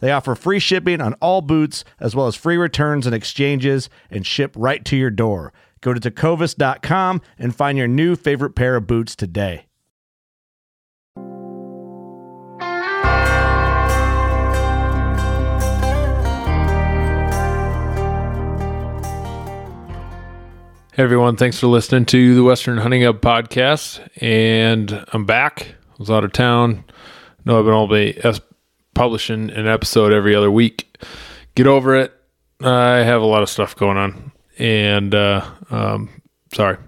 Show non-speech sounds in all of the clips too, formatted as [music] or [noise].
They offer free shipping on all boots, as well as free returns and exchanges, and ship right to your door. Go to tecovas.com and find your new favorite pair of boots today. Hey everyone, thanks for listening to the Western Hunting Hub podcast. And I'm back. I was out of town. No, I've been only publishing an episode every other week. Get over it. I have a lot of stuff going on. And uh, um, sorry.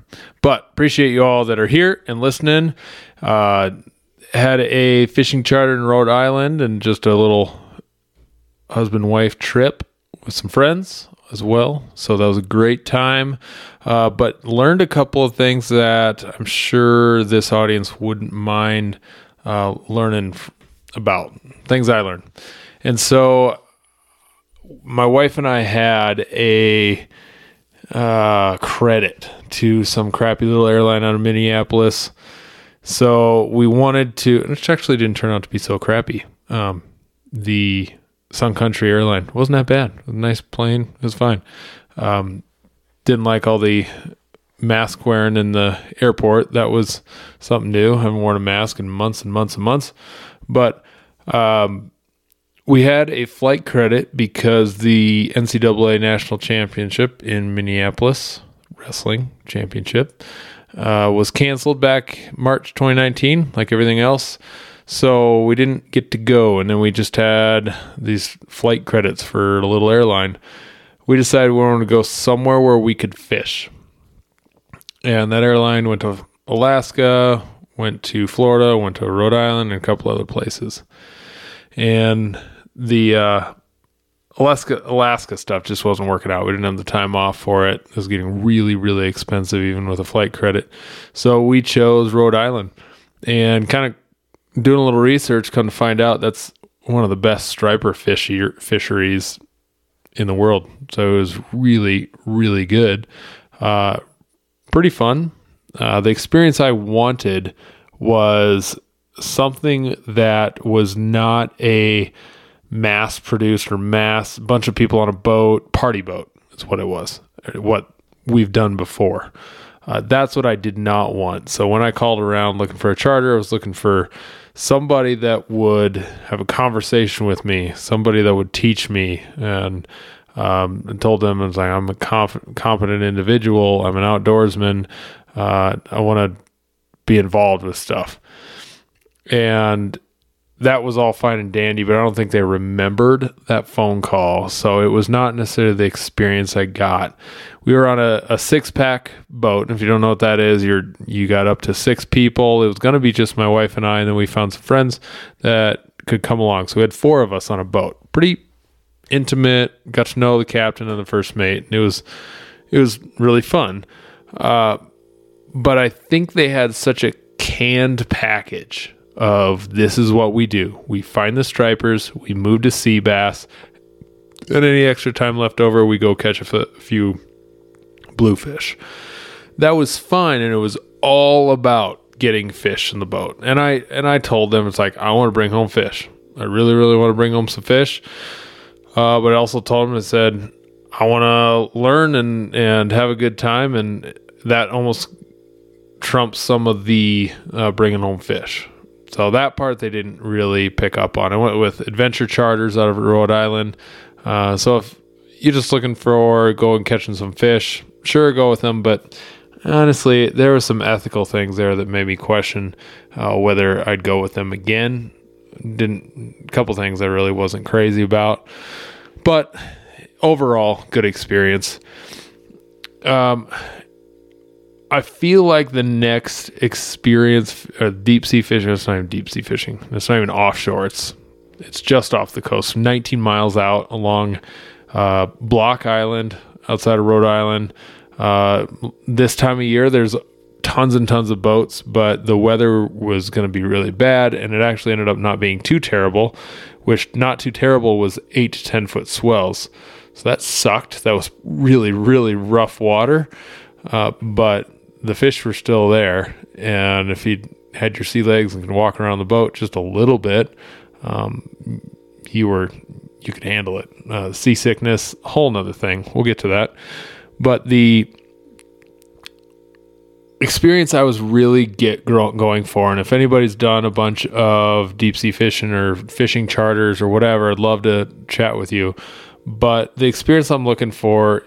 But appreciate you all that are here and listening. Uh, had a fishing charter in Rhode Island and just a little husband wife trip with some friends as well. So that was a great time. Uh, but learned a couple of things that I'm sure this audience wouldn't mind uh, learning about things I learned. And so my wife and I had a uh, credit to some crappy little airline out of Minneapolis. So we wanted to, which actually didn't turn out to be so crappy. Um, the Sun Country airline wasn't that bad. Was nice plane. It was fine. Um, didn't like all the mask wearing in the airport. That was something new. I haven't worn a mask in months and months and months. But um, we had a flight credit because the NCAA National Championship in Minneapolis, Wrestling Championship, uh, was canceled back March 2019, like everything else. So we didn't get to go, and then we just had these flight credits for a little airline. We decided we wanted to go somewhere where we could fish. And that airline went to Alaska, went to Florida, went to Rhode Island, and a couple other places. And the uh, Alaska Alaska stuff just wasn't working out. We didn't have the time off for it. It was getting really, really expensive, even with a flight credit. So we chose Rhode Island, and kind of doing a little research, come to find out that's one of the best striper fisheries in the world. So it was really, really good. Uh, pretty fun. Uh, the experience I wanted was something that was not a mass produced or mass bunch of people on a boat, party boat is what it was, what we've done before. Uh, that's what I did not want. So when I called around looking for a charter, I was looking for somebody that would have a conversation with me, somebody that would teach me, and um, told them I was like, I'm a conf- competent individual. I'm an outdoorsman. Uh, I want to be involved with stuff, and that was all fine and dandy, but I don't think they remembered that phone call. So it was not necessarily the experience I got. We were on a, a six pack boat. And if you don't know what that is, you're you got up to six people. It was gonna be just my wife and I, and then we found some friends that could come along. So we had four of us on a boat. Pretty intimate, got to know the captain and the first mate. And it was it was really fun. Uh, but I think they had such a canned package of this is what we do. We find the stripers, we move to sea bass, And any extra time left over, we go catch a f- few bluefish. That was fine, and it was all about getting fish in the boat. And I and I told them it's like I want to bring home fish. I really, really want to bring home some fish. Uh, but I also told them I said I want to learn and and have a good time, and that almost trumps some of the uh, bringing home fish. So that part they didn't really pick up on. I went with adventure charters out of Rhode Island. Uh, so if you're just looking for going catching some fish, sure go with them. But honestly, there were some ethical things there that made me question uh, whether I'd go with them again. Didn't a couple things I really wasn't crazy about, but overall, good experience. Um, I feel like the next experience, uh, deep sea fishing. It's not even deep sea fishing. It's not even offshore. It's it's just off the coast, 19 miles out along uh, Block Island outside of Rhode Island. Uh, this time of year, there's tons and tons of boats, but the weather was going to be really bad, and it actually ended up not being too terrible. Which not too terrible was eight to ten foot swells, so that sucked. That was really really rough water, uh, but the fish were still there. And if you had your sea legs and could walk around the boat just a little bit, um, you were you could handle it. Uh, seasickness, whole nother thing. We'll get to that. But the experience I was really get going for, and if anybody's done a bunch of deep sea fishing or fishing charters or whatever, I'd love to chat with you. But the experience I'm looking for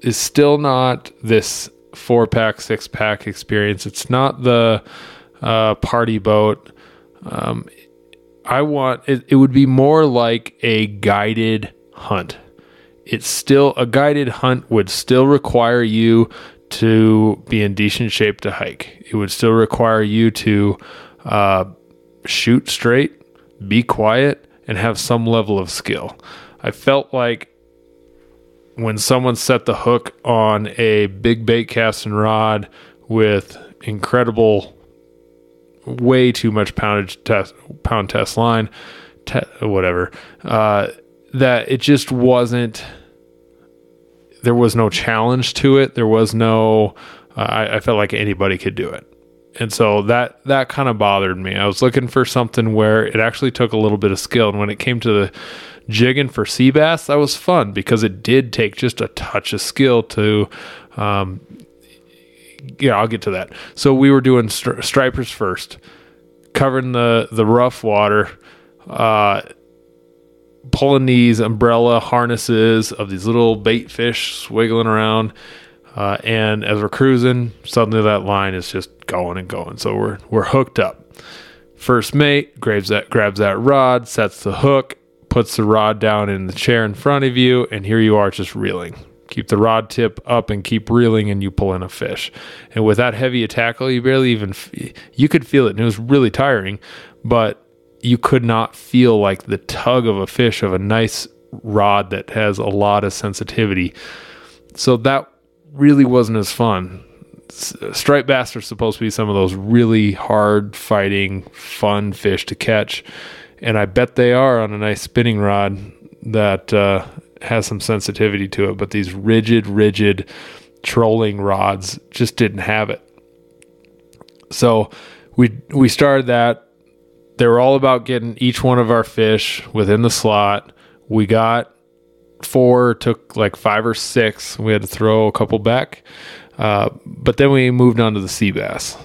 is still not this four pack, six pack experience. It's not the uh, party boat. Um, I want it, it would be more like a guided hunt. It's still a guided hunt would still require you to be in decent shape to hike. It would still require you to uh, shoot straight, be quiet, and have some level of skill. I felt like when someone set the hook on a big bait casting rod with incredible, way too much poundage test, pound test line, te- whatever, uh, that it just wasn't. There was no challenge to it. There was no. Uh, I, I felt like anybody could do it and so that that kind of bothered me. I was looking for something where it actually took a little bit of skill, and when it came to the jigging for sea bass, that was fun because it did take just a touch of skill to. Um, yeah, I'll get to that. So we were doing stri- stripers first, covering the the rough water, uh, pulling these umbrella harnesses of these little bait fish swiggling around. Uh, and as we're cruising, suddenly that line is just going and going. So we're we're hooked up. First mate grabs that grabs that rod, sets the hook, puts the rod down in the chair in front of you, and here you are just reeling. Keep the rod tip up and keep reeling, and you pull in a fish. And with that heavy tackle, you barely even you could feel it, and it was really tiring, but you could not feel like the tug of a fish of a nice rod that has a lot of sensitivity. So that really wasn't as fun. Striped bass are supposed to be some of those really hard fighting, fun fish to catch and I bet they are on a nice spinning rod that uh, has some sensitivity to it. But these rigid, rigid trolling rods just didn't have it. So we we started that. They were all about getting each one of our fish within the slot. We got four, took like five or six. We had to throw a couple back. Uh, but then we moved on to the sea bass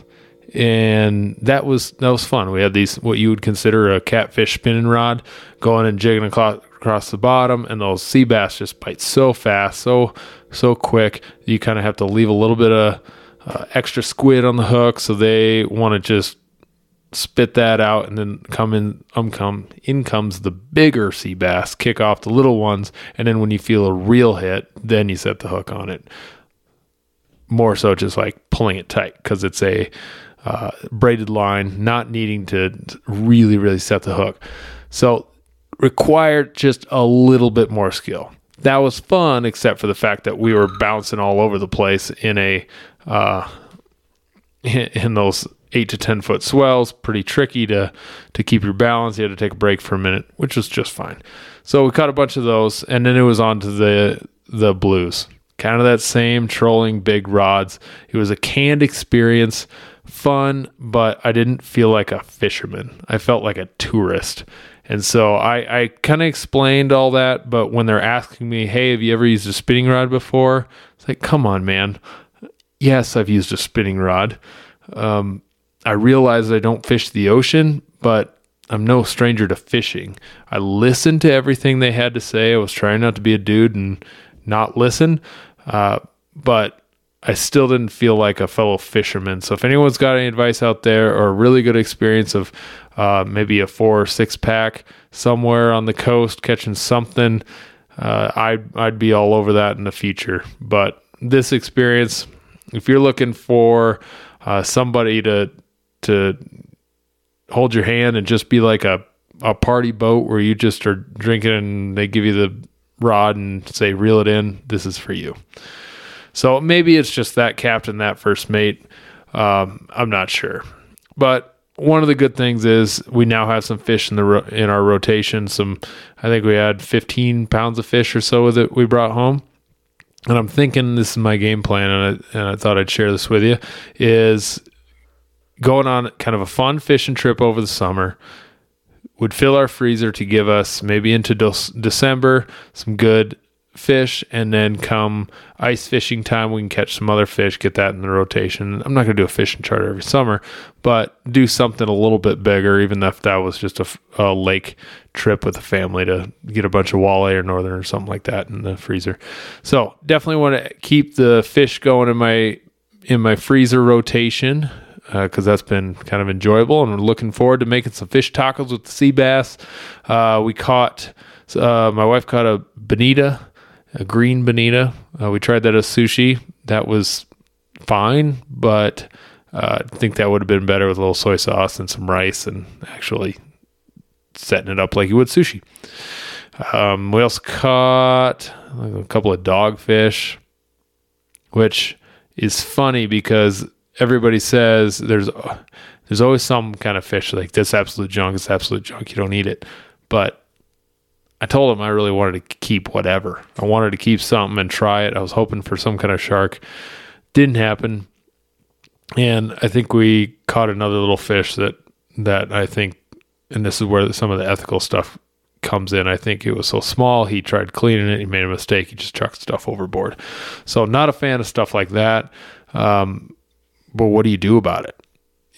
and that was that was fun. We had these what you would consider a catfish spinning rod going and jigging across, the bottom, and those sea bass just bite so fast, so so quick. You kind of have to leave a little bit of uh, extra squid on the hook, so they want to just spit that out, and then come in. Um, come in comes the bigger sea bass, kick off the little ones, and then when you feel a real hit, then you set the hook on it. More so, just like pulling it tight because it's a uh, braided line, not needing to really, really set the hook. So required just a little bit more skill. That was fun, except for the fact that we were bouncing all over the place in a uh, in, [laughs] in those eight to ten foot swells, pretty tricky to to keep your balance. You had to take a break for a minute, which was just fine. So we caught a bunch of those, and then it was on to the the blues. Kind of that same trolling big rods. It was a canned experience, fun, but I didn't feel like a fisherman. I felt like a tourist. And so I, I kind of explained all that, but when they're asking me, hey, have you ever used a spinning rod before? It's like, come on, man. Yes, I've used a spinning rod. Um, I realize I don't fish the ocean, but I'm no stranger to fishing. I listened to everything they had to say. I was trying not to be a dude and not listen, uh, but I still didn't feel like a fellow fisherman. So if anyone's got any advice out there or a really good experience of uh, maybe a four or six pack somewhere on the coast catching something, uh, I'd I'd be all over that in the future. But this experience, if you're looking for uh, somebody to to hold your hand and just be like a a party boat where you just are drinking and they give you the rod and say reel it in, this is for you. So maybe it's just that captain, that first mate. Um, I'm not sure, but one of the good things is we now have some fish in the ro- in our rotation. Some, I think we had 15 pounds of fish or so that we brought home. And I'm thinking this is my game plan, and I, and I thought I'd share this with you. Is going on kind of a fun fishing trip over the summer. Would fill our freezer to give us maybe into de- December some good fish, and then come ice fishing time, we can catch some other fish, get that in the rotation. I'm not going to do a fishing charter every summer, but do something a little bit bigger, even if that was just a, a lake trip with the family to get a bunch of walleye or northern or something like that in the freezer. So definitely want to keep the fish going in my in my freezer rotation because uh, that's been kind of enjoyable. And we're looking forward to making some fish tacos with the sea bass. Uh, we caught, uh, my wife caught a bonita, a green bonita. Uh, we tried that as sushi. That was fine, but uh, I think that would have been better with a little soy sauce and some rice and actually setting it up like you would sushi. Um, we also caught a couple of dogfish, which is funny because everybody says there's there's always some kind of fish like this absolute junk. It's absolute junk. You don't eat it. But I told him I really wanted to keep whatever. I wanted to keep something and try it. I was hoping for some kind of shark. Didn't happen. And I think we caught another little fish that that I think and this is where some of the ethical stuff comes in. I think it was so small, he tried cleaning it, he made a mistake, he just chucked stuff overboard. So not a fan of stuff like that. Um, but what do you do about it?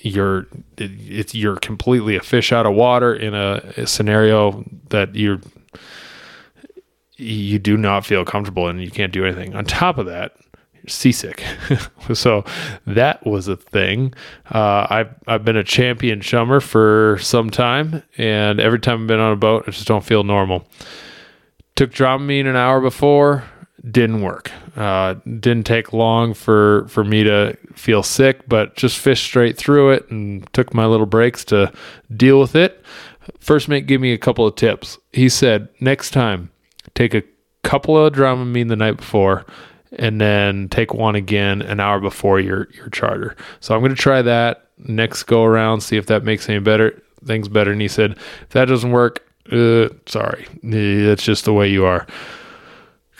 You're it's you're completely a fish out of water in a, a scenario that you're you do not feel comfortable and you can't do anything. On top of that, you're seasick. [laughs] so that was a thing. Uh, I've I've been a champion chummer for some time, and every time I've been on a boat, I just don't feel normal. Took Dramamine an hour before didn't work. Uh, didn't take long for for me to feel sick, but just fished straight through it and took my little breaks to deal with it. First mate gave me a couple of tips. He said, next time, take a couple of Dramamine the night before, and then take one again an hour before your your charter. So I'm going to try that next go around, see if that makes any better things better. And he said, if that doesn't work, uh, sorry, that's just the way you are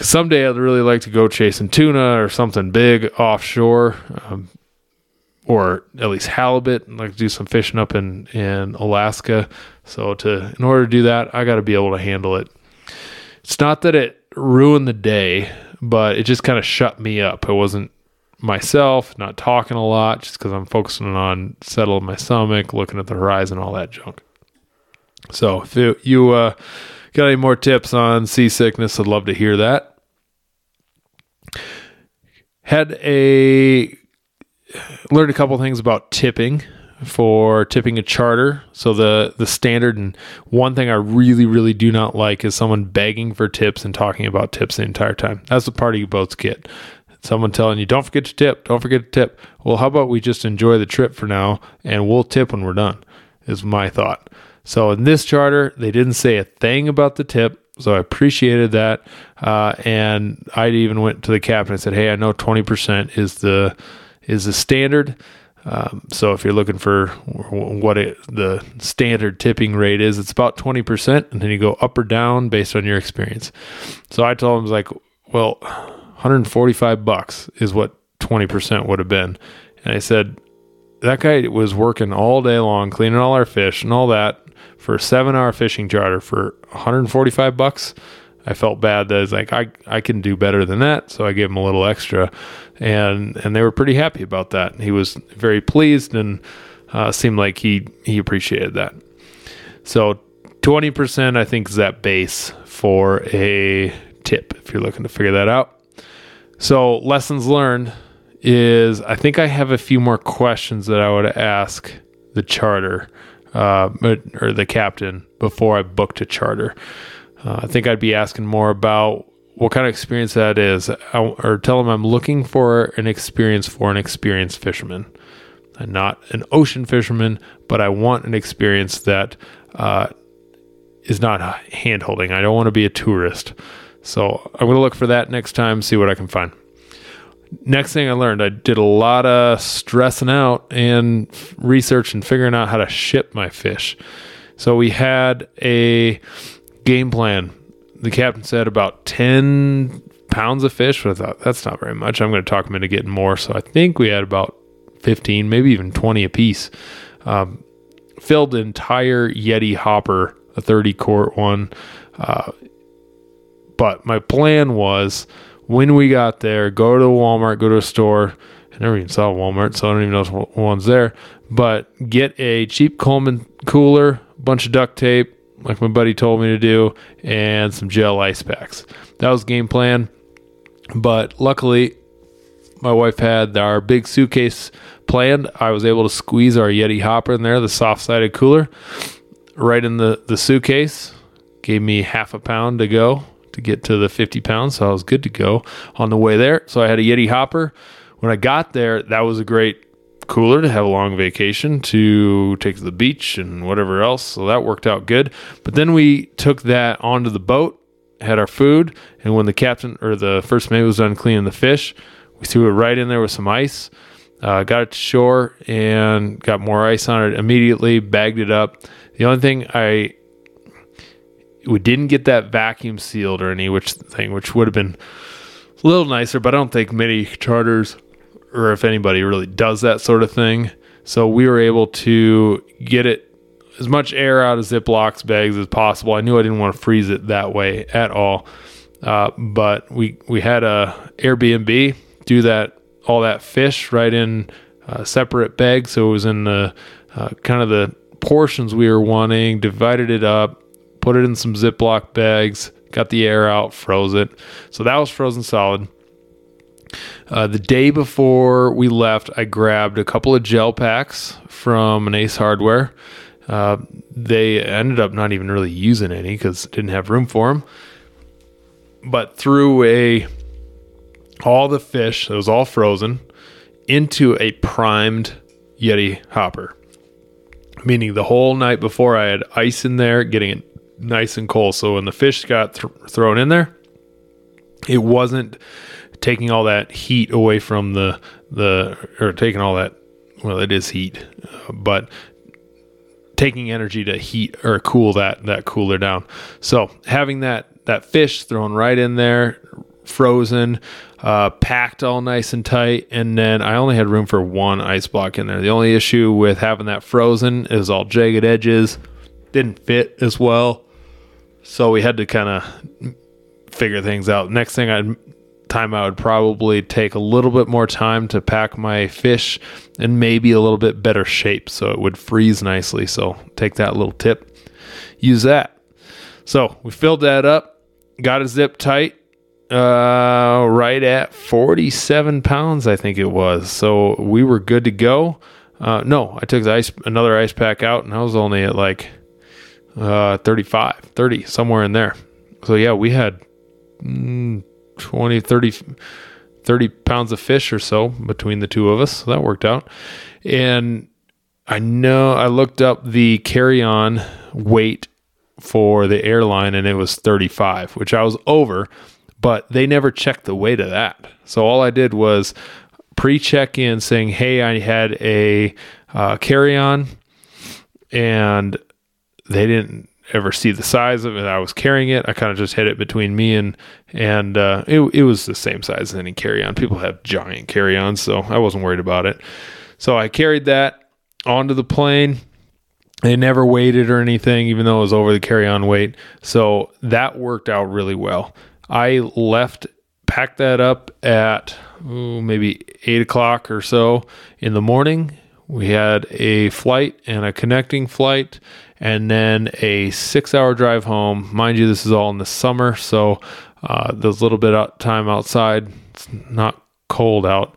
someday I'd really like to go chasing tuna or something big offshore, um, or at least halibut. I'd like do some fishing up in in Alaska. So to in order to do that, I got to be able to handle it. It's not that it ruined the day, but it just kind of shut me up. I wasn't myself, not talking a lot, just because I'm focusing on settling my stomach, looking at the horizon, all that junk. So if you, you uh, got any more tips on seasickness, I'd love to hear that had a learned a couple things about tipping for tipping a charter. So the the standard and one thing I really really do not like is someone begging for tips and talking about tips the entire time. That's the part of you boats get. Someone telling you don't forget to tip, don't forget to tip. Well, how about we just enjoy the trip for now and we'll tip when we're done. Is my thought. So in this charter, they didn't say a thing about the tip. So I appreciated that. Uh, and I even went to the captain and said, "Hey, I know 20% is the is the standard. Um, so if you're looking for what it, the standard tipping rate is, it's about 20%, and then you go up or down based on your experience. So I told him, I like, well, 145 bucks is what 20% would have been. And I said, that guy was working all day long, cleaning all our fish and all that for a seven hour fishing charter for 145 bucks. I felt bad that it's like I, I can do better than that, so I gave him a little extra, and and they were pretty happy about that. He was very pleased and uh, seemed like he he appreciated that. So twenty percent, I think, is that base for a tip if you're looking to figure that out. So lessons learned is I think I have a few more questions that I would ask the charter uh, or the captain before I booked a charter. Uh, I think I'd be asking more about what kind of experience that is, or tell them I'm looking for an experience for an experienced fisherman. I'm not an ocean fisherman, but I want an experience that uh, is not hand holding. I don't want to be a tourist. So I'm going to look for that next time, see what I can find. Next thing I learned, I did a lot of stressing out and research and figuring out how to ship my fish. So we had a game plan. The captain said about 10 pounds of fish, but I thought that's not very much. I'm going to talk him into getting more. So I think we had about 15, maybe even 20 a piece. Um, filled the entire Yeti hopper, a 30 quart one. Uh, but my plan was when we got there, go to Walmart, go to a store. I never even saw Walmart, so I don't even know what one's there. But get a cheap Coleman cooler, bunch of duct tape, like my buddy told me to do, and some gel ice packs. That was game plan. But luckily, my wife had our big suitcase planned. I was able to squeeze our Yeti hopper in there, the soft sided cooler, right in the, the suitcase. Gave me half a pound to go to get to the 50 pounds. So I was good to go on the way there. So I had a Yeti hopper. When I got there, that was a great cooler to have a long vacation to take to the beach and whatever else. So that worked out good. But then we took that onto the boat, had our food, and when the captain or the first mate was done cleaning the fish, we threw it right in there with some ice. Uh, got it to shore and got more ice on it immediately. Bagged it up. The only thing I we didn't get that vacuum sealed or any which thing, which would have been a little nicer. But I don't think many charters or if anybody really does that sort of thing. So we were able to get it as much air out of Ziploc bags as possible. I knew I didn't want to freeze it that way at all, uh, but we we had a Airbnb do that all that fish right in uh, separate bags, so it was in the uh, kind of the portions we were wanting. Divided it up, put it in some Ziploc bags, got the air out, froze it. So that was frozen solid. Uh, the day before we left, I grabbed a couple of gel packs from an Ace Hardware. Uh, they ended up not even really using any because didn't have room for them. But threw a all the fish that was all frozen into a primed Yeti hopper, meaning the whole night before I had ice in there, getting it nice and cold. So when the fish got th- thrown in there, it wasn't taking all that heat away from the the or taking all that well it is heat uh, but taking energy to heat or cool that that cooler down. So having that that fish thrown right in there frozen uh, packed all nice and tight and then i only had room for one ice block in there. The only issue with having that frozen is all jagged edges. Didn't fit as well. So we had to kind of figure things out. Next thing i time I would probably take a little bit more time to pack my fish and maybe a little bit better shape so it would freeze nicely. So take that little tip, use that. So we filled that up, got it zip tight, uh, right at 47 pounds, I think it was. So we were good to go. Uh, no, I took the ice, another ice pack out and I was only at like, uh, 35, 30, somewhere in there. So yeah, we had, mm, 20, 30, 30 pounds of fish or so between the two of us. So that worked out. And I know I looked up the carry on weight for the airline and it was 35, which I was over, but they never checked the weight of that. So all I did was pre check in saying, Hey, I had a uh, carry on, and they didn't ever see the size of it. I was carrying it. I kind of just hid it between me and and uh, it it was the same size as any carry on. People have giant carry ons, so I wasn't worried about it. So I carried that onto the plane. They never waited or anything, even though it was over the carry on weight. So that worked out really well. I left, packed that up at ooh, maybe eight o'clock or so in the morning. We had a flight and a connecting flight, and then a six hour drive home. Mind you, this is all in the summer, so uh, there's a little bit of time outside. It's not cold out.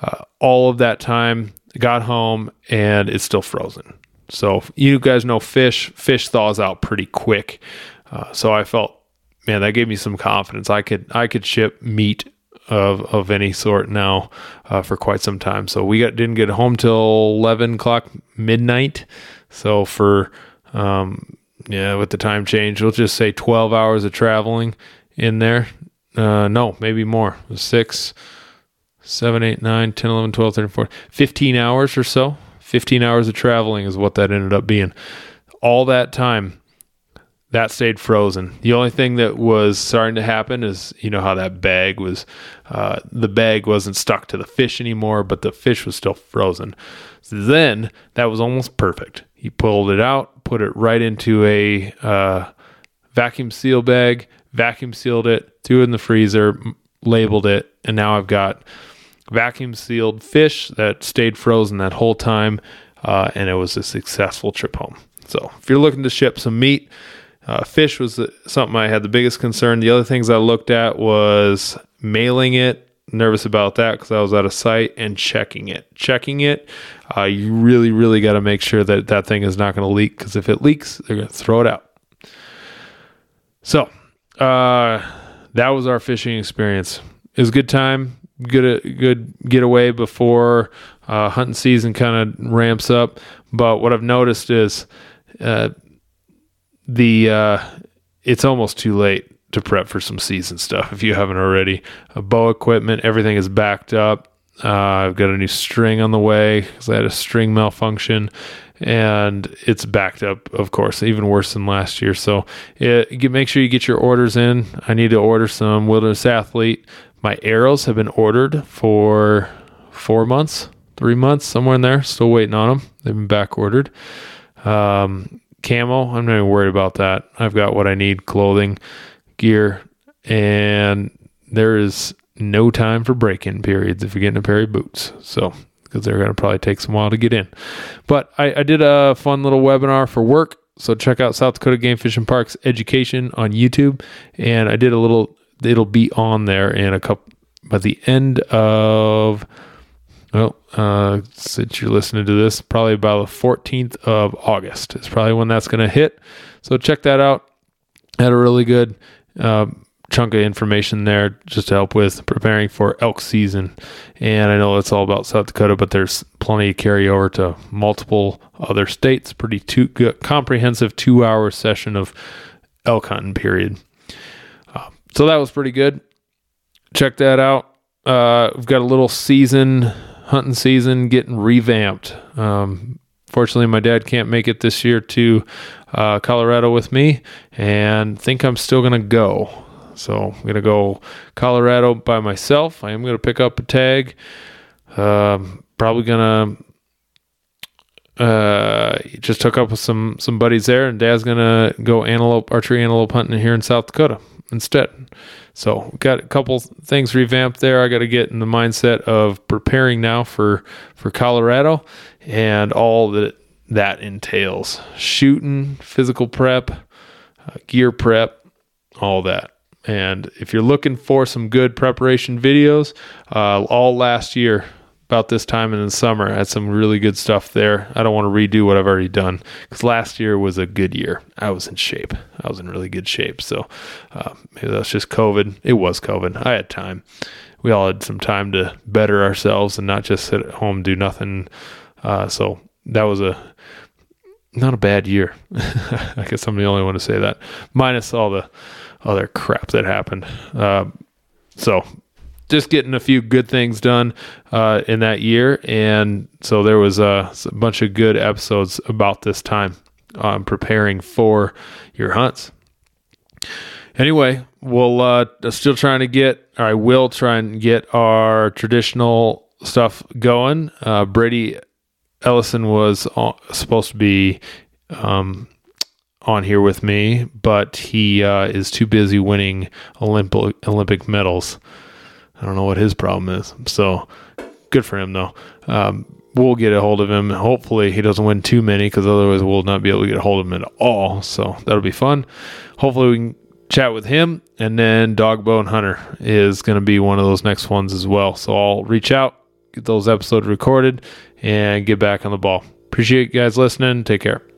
Uh, all of that time, got home, and it's still frozen. So you guys know fish. Fish thaws out pretty quick. Uh, so I felt, man, that gave me some confidence. I could I could ship meat of of any sort now uh, for quite some time. So we got didn't get home till eleven o'clock midnight. So for um, yeah, with the time change, we'll just say twelve hours of traveling in there. Uh, no, maybe more. Six, seven, eight, nine, 10, 11, 12, 13, 14, 15 hours or so 15 hours of traveling is what that ended up being. All that time, that stayed frozen. The only thing that was starting to happen is, you know, how that bag was, uh, the bag wasn't stuck to the fish anymore, but the fish was still frozen. So then that was almost perfect. He pulled it out, put it right into a uh, vacuum seal bag, vacuum sealed it, threw it in the freezer, labeled it, and now I've got vacuum sealed fish that stayed frozen that whole time, uh, and it was a successful trip home. So if you're looking to ship some meat, uh, fish was something I had the biggest concern. The other things I looked at was mailing it. Nervous about that because I was out of sight and checking it. Checking it, uh, you really, really got to make sure that that thing is not going to leak because if it leaks, they're going to throw it out. So uh, that was our fishing experience. It was a good time good good getaway before uh, hunting season kind of ramps up. But what I've noticed is uh, the uh, it's almost too late to prep for some season stuff if you haven't already. Uh, bow equipment, everything is backed up. Uh, I've got a new string on the way because I had a string malfunction, and it's backed up, of course, even worse than last year. So it, make sure you get your orders in. I need to order some Wilderness Athlete my arrows have been ordered for four months, three months, somewhere in there. Still waiting on them. They've been back ordered. Um, camo, I'm not even worried about that. I've got what I need clothing, gear, and there is no time for break in periods if you're getting a pair of boots. So, because they're going to probably take some while to get in. But I, I did a fun little webinar for work. So check out South Dakota Game Fish and Parks Education on YouTube. And I did a little it'll be on there in a couple by the end of well, uh, since you're listening to this, probably about the 14th of August is probably when that's going to hit. So check that out. Had a really good uh, chunk of information there just to help with preparing for elk season. And I know it's all about South Dakota, but there's plenty of carryover to multiple other states. Pretty two, good, comprehensive two hour session of elk hunting period so that was pretty good. Check that out. Uh, we've got a little season, hunting season, getting revamped. Um, fortunately, my dad can't make it this year to uh, Colorado with me, and think I'm still gonna go. So I'm gonna go Colorado by myself. I am gonna pick up a tag. Um, probably gonna uh, just hook up with some some buddies there, and Dad's gonna go antelope archery antelope hunting here in South Dakota instead. So got a couple things revamped there. I got to get in the mindset of preparing now for for Colorado and all that that entails: shooting, physical prep, uh, gear prep, all that. And if you're looking for some good preparation videos, uh, all last year about this time in the summer. I had some really good stuff there. I don't want to redo what I've already done because last year was a good year. I was in shape. I was in really good shape. So uh, maybe that's just COVID. It was COVID. I had time. We all had some time to better ourselves and not just sit at home do nothing. Uh, so that was a not a bad year. [laughs] I guess I'm the only one to say that, minus all the other crap that happened. Uh, so just getting a few good things done uh, in that year, and so there was a, a bunch of good episodes about this time um, preparing for your hunts. Anyway, we'll uh, still trying to get, or I will try and get our traditional stuff going. Uh, Brady Ellison was supposed to be um, on here with me, but he uh, is too busy winning Olympic Olympic medals. I don't know what his problem is. So good for him, though. Um, we'll get a hold of him. Hopefully, he doesn't win too many because otherwise, we'll not be able to get a hold of him at all. So that'll be fun. Hopefully, we can chat with him. And then Dogbone Hunter is going to be one of those next ones as well. So I'll reach out, get those episodes recorded, and get back on the ball. Appreciate you guys listening. Take care.